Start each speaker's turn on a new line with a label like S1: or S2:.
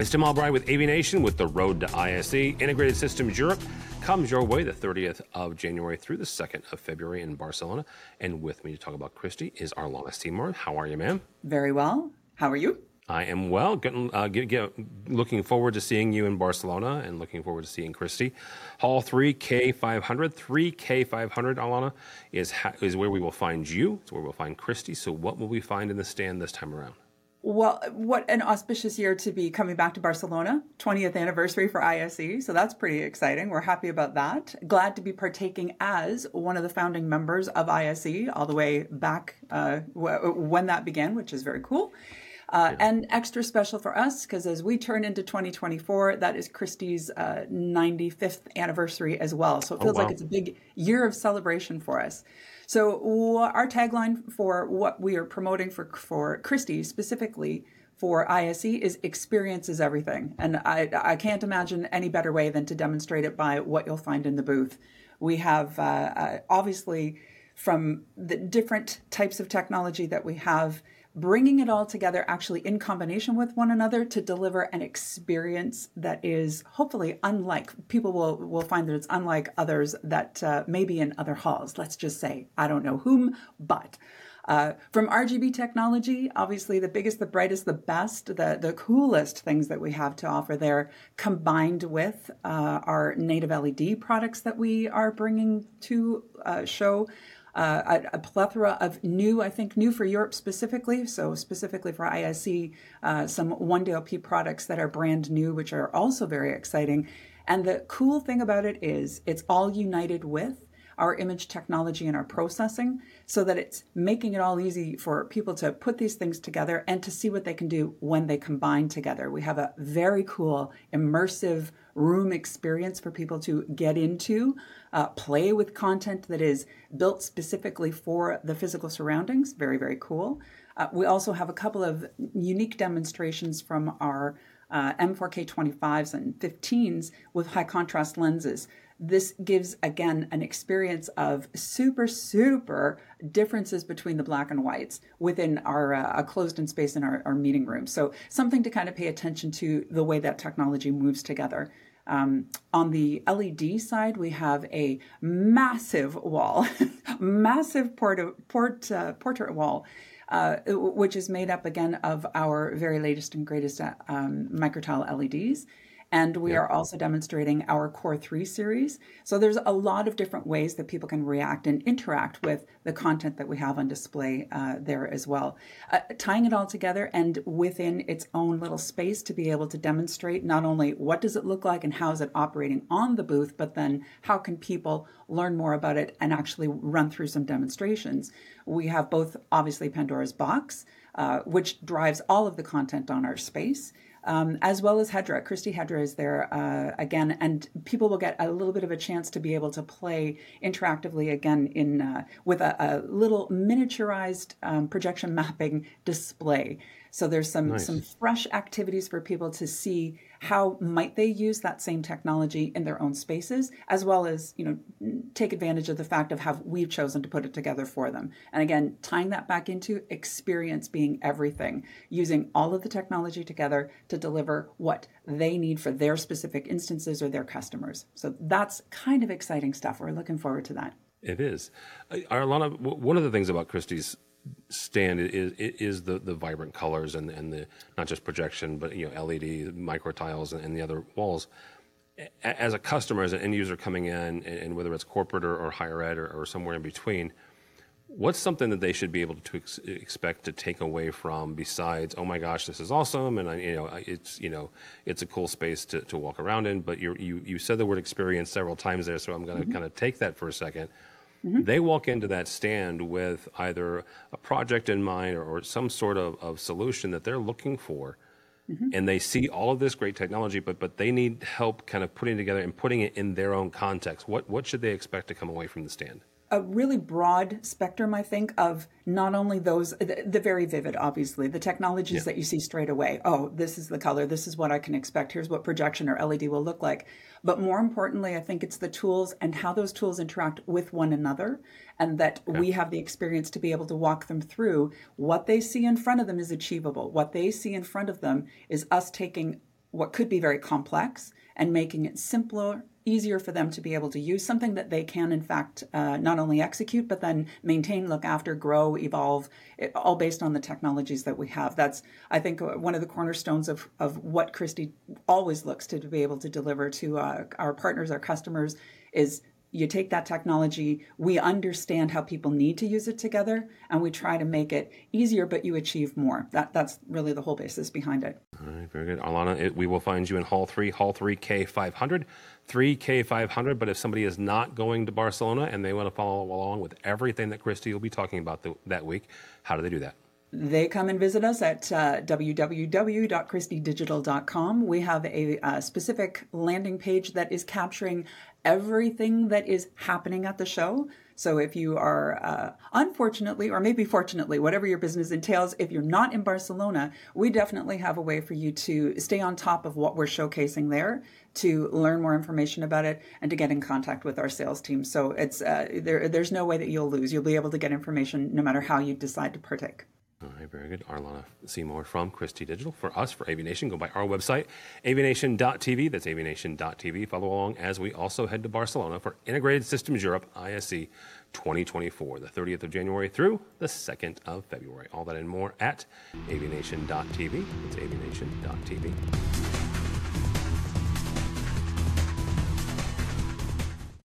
S1: It's Tim Albright with AVNation with the Road to ISE. Integrated Systems Europe comes your way the 30th of January through the 2nd of February in Barcelona. And with me to talk about Christie is our Arlonna Seymour. How are you, ma'am?
S2: Very well. How are you?
S1: I am well. Getting, uh, get, get, looking forward to seeing you in Barcelona and looking forward to seeing Christie. Hall 3K500. 3K500, Arlonna, is, ha- is where we will find you. It's where we'll find Christie. So, what will we find in the stand this time around?
S2: Well, what an auspicious year to be coming back to Barcelona, 20th anniversary for ISE. So that's pretty exciting. We're happy about that. Glad to be partaking as one of the founding members of ISE all the way back uh, when that began, which is very cool. Uh, and extra special for us because as we turn into 2024, that is Christie's uh, 95th anniversary as well. So it oh, feels oh, wow. like it's a big year of celebration for us. So our tagline for what we are promoting for for Christie specifically for ISE is experience is everything. And I, I can't imagine any better way than to demonstrate it by what you'll find in the booth. We have uh, uh, obviously from the different types of technology that we have bringing it all together actually in combination with one another to deliver an experience that is hopefully unlike people will will find that it's unlike others that uh, maybe in other halls. Let's just say i don't know whom but uh, from RGB technology, obviously the biggest, the brightest, the best, the, the coolest things that we have to offer there, combined with uh, our native LED products that we are bringing to uh, show uh, a, a, plethora of new, I think, new for Europe specifically. So, specifically for ISE, uh, some 1DLP products that are brand new, which are also very exciting. And the cool thing about it is it's all united with our image technology and our processing so that it's making it all easy for people to put these things together and to see what they can do when they combine together. We have a very cool, immersive room experience for people to get into uh, play with content that is built specifically for the physical surroundings. Very, very cool. Uh, we also have a couple of unique demonstrations from our uh, M4K 25s and 15s with high contrast lenses. This gives again an experience of super, super differences between the black and whites within our uh, closed in space in our, our meeting room. So, something to kind of pay attention to the way that technology moves together. Um, on the LED side, we have a massive wall, massive port, port, uh, portrait wall, uh, which is made up again of our very latest and greatest uh, um, microtile LEDs. And we are also demonstrating our Core 3 series. So there's a lot of different ways that people can react and interact with the content that we have on display uh, there as well. Uh, tying it all together and within its own little space to be able to demonstrate not only what does it look like and how is it operating on the booth, but then how can people learn more about it and actually run through some demonstrations. We have both obviously Pandora's Box, uh, which drives all of the content on our space um, as well as Hedra. Christie Hedra is there uh, again, and people will get a little bit of a chance to be able to play interactively again in uh, with a, a, little miniaturized um, projection mapping display. So there's some nice. some fresh activities for people to see how might they use that same technology in their own spaces, as well as you know take advantage of the fact of how we've chosen to put it together for them. And again, tying that back into experience being everything, using all of the technology together to deliver what they need for their specific instances or their customers. So that's kind of exciting stuff. We're looking forward to that.
S1: It is. Arlonna, one of the things about Christie's stand is is the the vibrant colors and and the not just projection but you know LED micro tiles and the other walls. As a customer, as an end user coming in, and whether it's corporate or, or higher ed or, or, somewhere in between, what's something that they should be able to ex- expect to take away from besides, oh my gosh, this is awesome, and I, you know it's you know it's a cool space to, to walk around in. But you you you said the word experience several times there, so I'm going to mm-hmm. kind of take that for a second Mm-hmm. They walk into that stand with either a project in mind or, or some sort of, of solution that they're looking for. Mm-hmm. And they see all of this great technology, but but they need help kind of putting together and putting it in their own context. What what should they expect to come away from the stand?
S2: A really broad spectrum, I think, of not only those, the, the very vivid, obviously, the technologies yeah. that you see straight away. Oh, this is the color. This is what I can expect. Here's what projection or LED will look like. But more importantly, I think it's the tools and how those tools interact with one another, and that okay. we have the experience to be able to walk them through what they see in front of them is achievable. What they see in front of them is us taking what could be very complex and making it simpler, easier for them to be able to use something that they can, in fact, uh, not only execute, but then maintain, look after, grow, evolve, it, all based on the technologies that we have. That's, I think, uh, one of the cornerstones of, of what Christie always looks to, to be able to deliver to uh, our partners, our customers, is you take that technology, we understand how people need to use it together, and we try to make it easier, but you achieve more. That, that's really the whole basis behind it.
S1: All right, very good. Arlonna, it, we will find you in Hall 3, Hall 3 K500, 3K500. But if somebody is not going to Barcelona and they want to follow along with everything that Christie will be talking about the, that week, how do they do that?
S2: they come and visit us at uh, www.christiedigital.com. We have a, a, specific landing page that is capturing everything that is happening at the show. So if you are uh, unfortunately, or maybe fortunately, whatever your business entails, if you're not in Barcelona, we definitely have a way for you to stay on top of what we're showcasing there, to learn more information about it, and to get in contact with our sales team. So it's uh, there, there's no way that you'll lose. You'll be able to get information no matter how you decide to partake.
S1: Very good. Arlonna Seymour from Christie Digital. For us, for AVNation, go by our website, avnation.tv. That's avnation.tv. Follow along as we also head to Barcelona for Integrated Systems Europe ISE 2024, the 30th of January through the 2nd of February. All that and more at avnation.tv. That's avnation.tv.